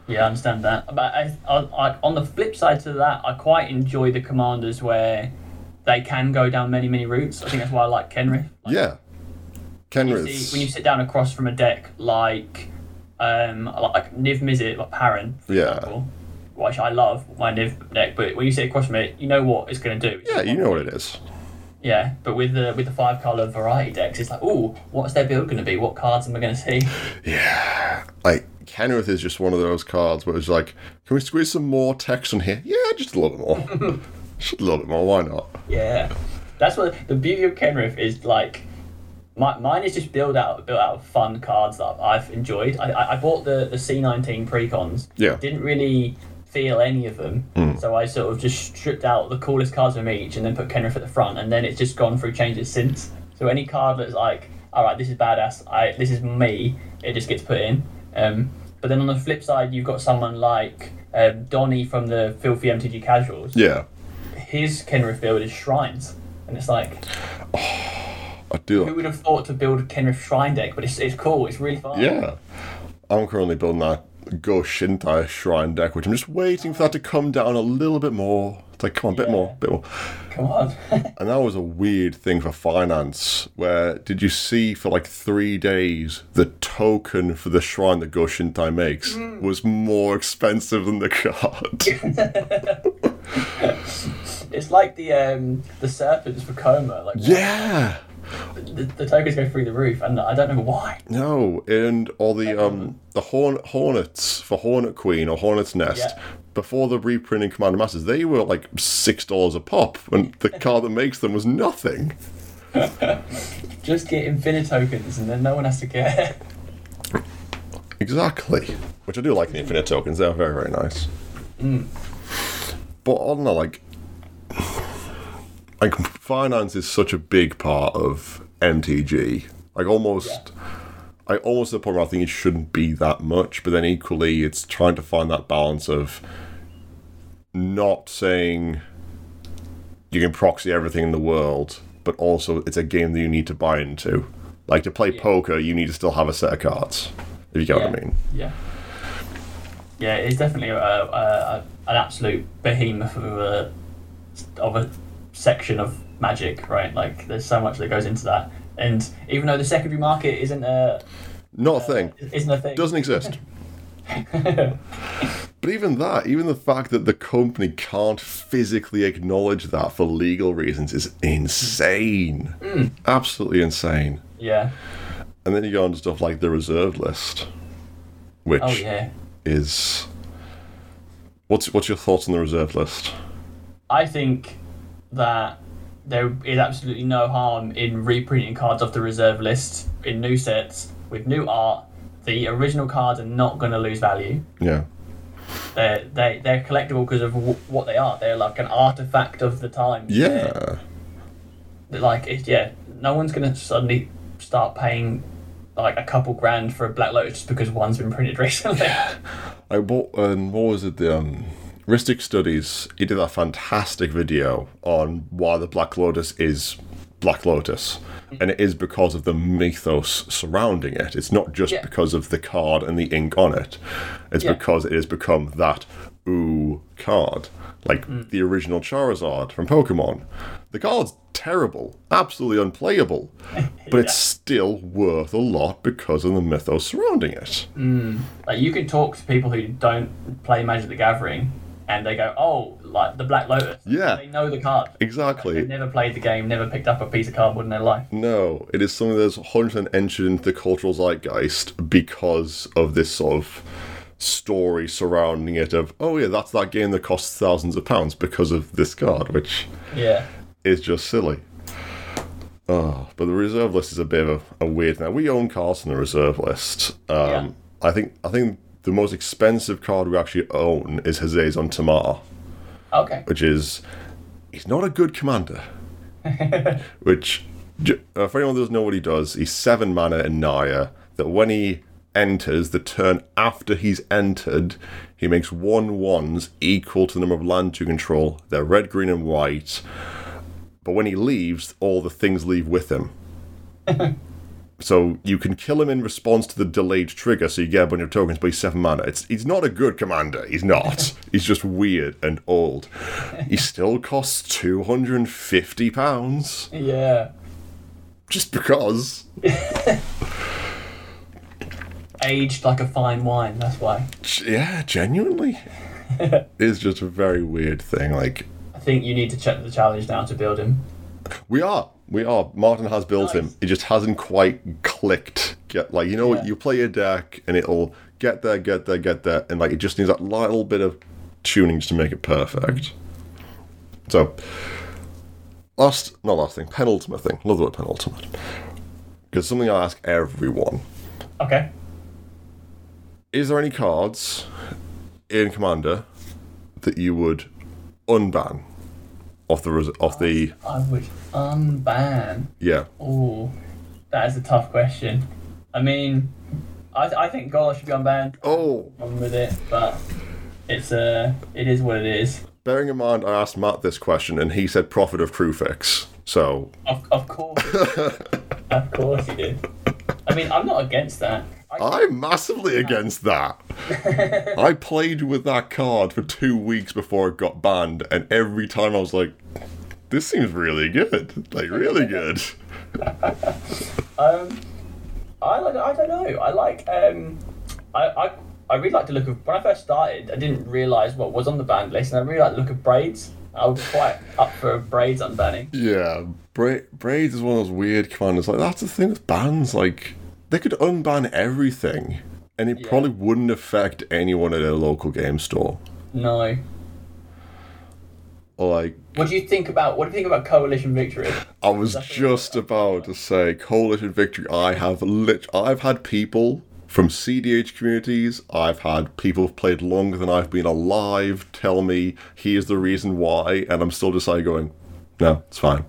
Yeah, I understand that. But I, I, I, on the flip side to that, I quite enjoy the commanders where they can go down many, many routes. I think that's why I like Kenrith. Like, Yeah, Kenrith. see, when you sit down across from a deck like, um, like Niv Mizzet, like Parun, for Yeah. example, which I love my Niv deck, but when you sit across from it, you know what it's going to do. It's yeah, you know what it is. Yeah, but with the with the five color variety decks, it's like, oh, what's their build going to be? What cards am I going to see? Yeah, like Kenrith is just one of those cards where it's like, can we squeeze some more text on here? Yeah, just a little more. just a little bit more. Why not? Yeah, that's what the beauty of Kenrith is. Like, my, mine is just built out built out of fun cards that I've enjoyed. I, I, bought the the C nineteen precons. Yeah. Didn't really feel any of them, so I sort of just stripped out the coolest cards from each and then put Kenrith at the front, and then it's just gone through changes since. So any card that's like, all right, this is badass. I this is me. It just gets put in. Um, but then on the flip side, you've got someone like um, Donny from the Filthy MTG Casuals Yeah, his Kenrith build is shrines. And it's like, I do. who would have thought to build a Kenrith shrine deck? But it's, it's cool, it's really fun. Yeah. I'm currently building that Go Shintai Shrine deck, which I'm just waiting for that to come down a little bit more. It's like, come on, a bit more, bit more. Come on. And that was a weird thing for finance, where did you see for like three days the token for the shrine that Go Shintai makes was more expensive than the card? it's like the um, the serpents for Koma. Like, yeah. The, the tokens go through the roof, and I don't know why. No, and all the um the horn hornets for Hornet Queen or Hornet's Nest Yeah. before the reprinting Commander Masters, they were like six dollars a pop, and the card that makes them was nothing. Just get infinite tokens, and then no one has to care. Exactly. Which I do like the infinite tokens; they're very very nice. But on the like, like finance is such a big part of MTG. Like almost. I almost the point where I think it shouldn't be that much, but then equally, it's trying to find that balance of not saying you can proxy everything in the world, but also it's a game that you need to buy into. Like to play poker, you need to still have a set of cards. If you get what I mean. Yeah. Yeah, it's definitely a, a, a, an absolute behemoth of a, of a section of magic, right? Like, there's so much that goes into that. And even though the secondary market isn't a Not a thing. Uh, isn't a thing, Doesn't exist. but even that, even the fact that the company can't physically acknowledge that for legal reasons is insane. Hmm. Absolutely insane. yeah. And then you go on to stuff like the reserved list, which Oh yeah. is what's what's your thoughts on the reserved list? I think that there is absolutely no harm in reprinting cards off the reserve list in new sets with new art. The original cards are not going to lose value. Yeah, They're they they're collectible because of w- what they are. They're like an artifact of the time. They're- yeah, they're like it, yeah, no one's going to suddenly start paying like a couple grand for a Black Lotus just because one's been printed recently. I bought um, what was it the um, Rhystic Studies. He did a fantastic video on why the Black Lotus is Black Lotus, and it is because of the mythos surrounding it. It's not just Yeah. because of the card and the ink on it. It's Yeah. because it has become that ooh card, like Mm. the original Charizard from Pokemon. The card's terrible, absolutely unplayable, but it's still worth a lot because of the mythos surrounding it. Like you can talk to people who don't play Magic the Gathering, and they go, "Oh, like the Black Lotus." Yeah. They know the card. Exactly. They've never played the game, never picked up a piece of cardboard in their life. No, it is something that's 100% entered into the cultural zeitgeist because of this sort of story surrounding it of, oh yeah, that's that game that costs thousands of pounds because of this card, which Yeah. is just silly. Oh, but the reserve list is a bit of a, a weird thing. We own cards on the reserve list. Um, Yeah. I think I think the most expensive card we actually own is Hazezon Tamar Okay. which is he's not a good commander. which, uh, for anyone who doesn't know what he does, he's seven mana in Naya. That when he enters, the turn after he's entered, he makes one ones equal to the number of land you control. They're red, green, and white. But when he leaves, all the things leave with him. So you can kill him in response to the delayed trigger, so you get a bunch of tokens, but he's seven mana. It's he's not a good commander. He's not. he's just weird and old. He still costs two hundred and fifty pounds Yeah. just because. Aged like a fine wine. That's why. Yeah, genuinely, it's just a very weird thing. Like I think you need to check the challenge now to build him. we are, we are. Martin has built him. It just hasn't quite clicked. Get like you know, Yeah. you play a deck and it'll get there, get there, get there, and like it just needs that little bit of tuning just to make it perfect. So, last, not last thing, penultimate thing. Love the word penultimate. Because something I ask everyone: Okay. Is there any cards in Commander that you would unban off the off the I would unban. yeah? Oh, that is a tough question. I mean, I, I think Golos should be unbanned. Oh, I'm with it, but it's uh, it is what it is. bearing in mind, I asked Matt this question and he said Prophet of Kruphix. So Of, of course, of course he did. I mean, I'm not against that. I'm massively against that. I played with that card for two weeks before it got banned, and every time I was like, "This seems really good, like really good." um, I like. I don't know. I like. Um, I, I I really like the look of when I first started. I didn't realize what was on the banned list, and I really like the look of braids. I was quite up for braids unbanning. Yeah, Bra- Braids is one of those weird commanders. Like that's the thing with bans. Like they could unban everything, and it Yeah. probably wouldn't affect anyone at a local game store. No. Like What do you think about? What do you think about coalition victory? I was just about to say, coalition victory. I have lit. I've had people from CDH communities. I've had people who've played longer than I've been alive tell me here's the reason why, and I'm still just like going, no, it's fine.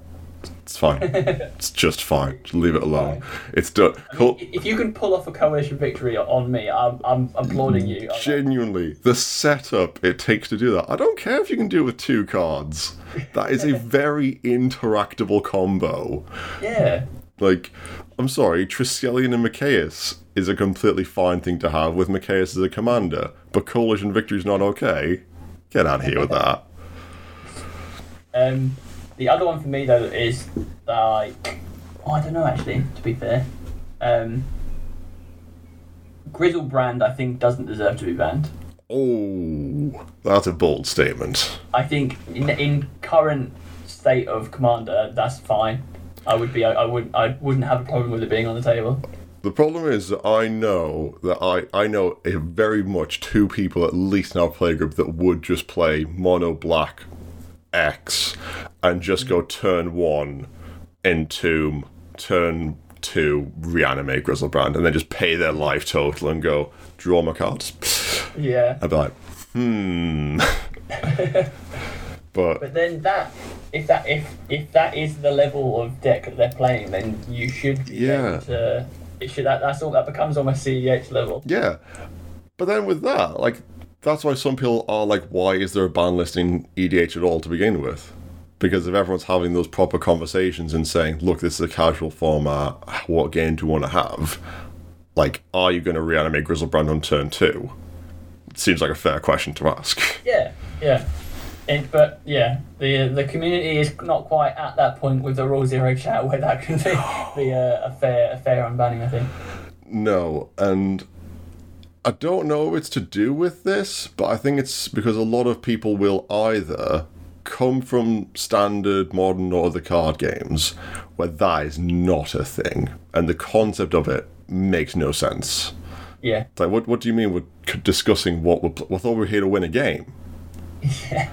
It's fine. it's just fine. Just leave it alone. It's done. Cool. If you can pull off a coalition victory on me, I'm, I'm applauding you. Like, Genuinely, the setup it takes to do that. I don't care if you can do it with two cards. That is a very interactable combo. yeah. Like, I'm sorry, Triskelion and Mikaeus is a completely fine thing to have with Mikaeus as a commander, but Coalition Victory's not okay. Get out of here with that. Um, the other one for me though is like, oh, I don't know actually. To be fair, um, Griselbrand I think doesn't deserve to be banned. Oh, that's a bold statement. I think in, in current state of commander, that's fine. I would be. I, I would. I wouldn't have a problem with it being on the table. The problem is that I know that I, I know very much two people at least in our playgroup that would just play mono black X and just go turn one entomb, turn two reanimate Griselbrand, and then just pay their life total and go draw my cards. Yeah. I'd be like, hmm. but But then that, if that if if that is the level of deck that they're playing, then you should be Yeah. able to. It should that that's all that becomes almost CEH level. yeah. But then with that, like, that's why some people are like, why is there a ban listing EDH at all to begin with? Because if everyone's having those proper conversations and saying, look, this is a casual format, what game do you want to have? Like, are you going to reanimate Griselbrand on turn two? It seems like a fair question to ask. Yeah, yeah. It, but yeah, the the community is not quite at that point with the Rule Zero chat where that can be, be a, a fair a fair unbanning. I think. No, and I don't know if it's to do with this, but I think it's because a lot of people will either come from standard modern or other card games where that is not a thing, and the concept of it makes no sense. Yeah. It's like, what what do you mean we're discussing what we're? Pl- I thought we were here to win a game. Yeah.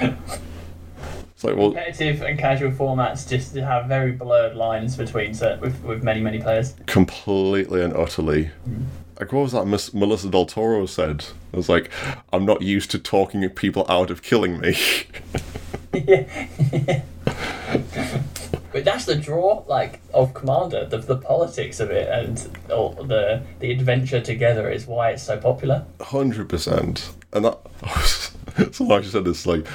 It's like, well, Competitive and casual formats just have very blurred lines between certain, with with many many players. completely and utterly. Mm. Like, what was that Miss Melissa DeTora said? It was like, I'm not used to talking people out of killing me. yeah. but that's the draw, like, of Commander. The, the politics of it and all the the adventure together is why it's so popular. Hundred percent. And that someone actually said this like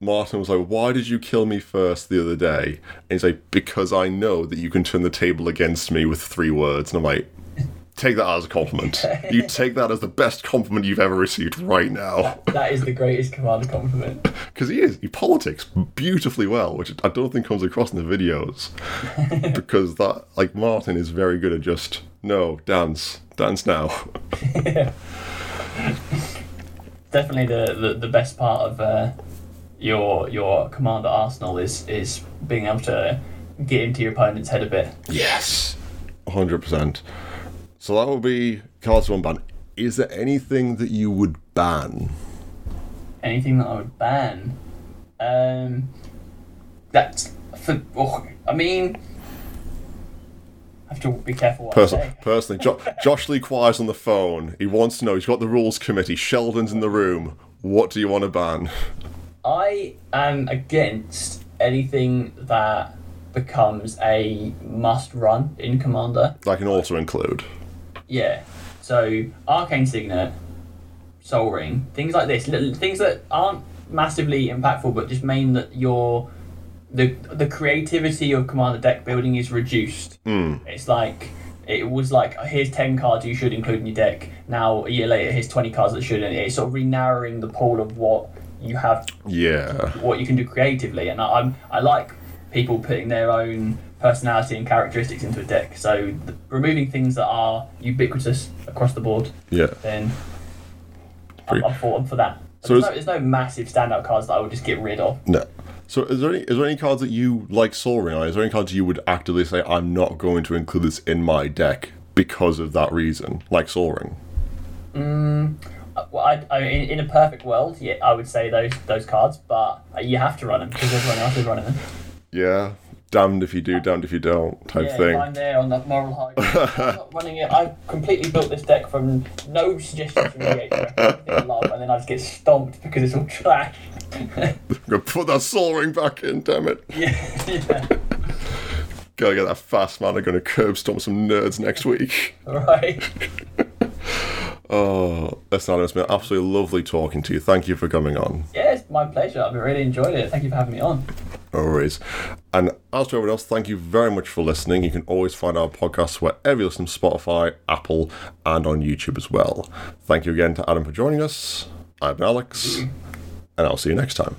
Martin was like, Why did you kill me first the other day? And he's like, Because I know that you can turn the table against me with three words. And I'm like, Take that as a compliment. You take that as the best compliment you've ever received right now. That is the greatest Commander compliment. Because he is. He politics beautifully well, which I don't think comes across in the videos. because that, like, Martin is very good at just, no, dance. Dance now. Definitely the, the, the best part of uh, your your Commander arsenal is is being able to get into your opponent's head a bit. Yes. 100%. So that would be cards one ban. Is there anything that you would ban? anything that I would ban. Um, that's for. Oh, I mean, I have to be careful what I say. personally, jo- Josh Lee Kwai on the phone. He wants to know. He's got the rules committee. Sheldon's in the room. What do you want to ban? I am against anything that becomes a must-run in Commander. That can also include. Yeah. So Arcane Signet, Sol Ring, things like this, little things that aren't massively impactful, but just mean that your the the creativity of Commander deck building is reduced. Hmm. It's like it was like oh, here's ten cards you should include in your deck. Now a year later, here's twenty cards that shouldn't. It's sort of re-narrowing the pool of what you have Yeah. what you can do creatively, and I, I'm I like people putting their own personality and characteristics into a deck. So the, removing things that are ubiquitous across the board, Yeah. then I'm, I'm for I'm for that. But So there's, no, there's no massive standout cards that I would just get rid of. No. So is there any is there any cards that you like Sol Ring on? Is there any cards you would actively say I'm not going to include this in my deck because of that reason? Like Sol Ring. Uh, Well, I, I in, in a perfect world, yeah, I would say those those cards, but uh, you have to run them because everyone else is running them. Yeah. Damned if you do, damned if you don't type yeah, thing. I'm there on that moral high. ground, I'm not running it. I completely built this deck from no suggestions from the HR, everything I love, and then I just get stomped because it's all trash. I'm gonna put that Sol Ring back in, damn it. yeah, yeah, Gotta get that fast man. I'm gonna curb stomp some nerds next week. right. Oh, listen, it's been absolutely lovely talking to you. Thank you for coming on. Yeah, it's my pleasure. I've really enjoyed it. Thank you for having me on. No worries. And as to everyone else, thank you very much for listening. You can always find our podcasts wherever you listen to Spotify, Apple, and on YouTube as well. Thank you again to Adam for joining us. I've been Alex, mm-hmm. and I'll see you next time.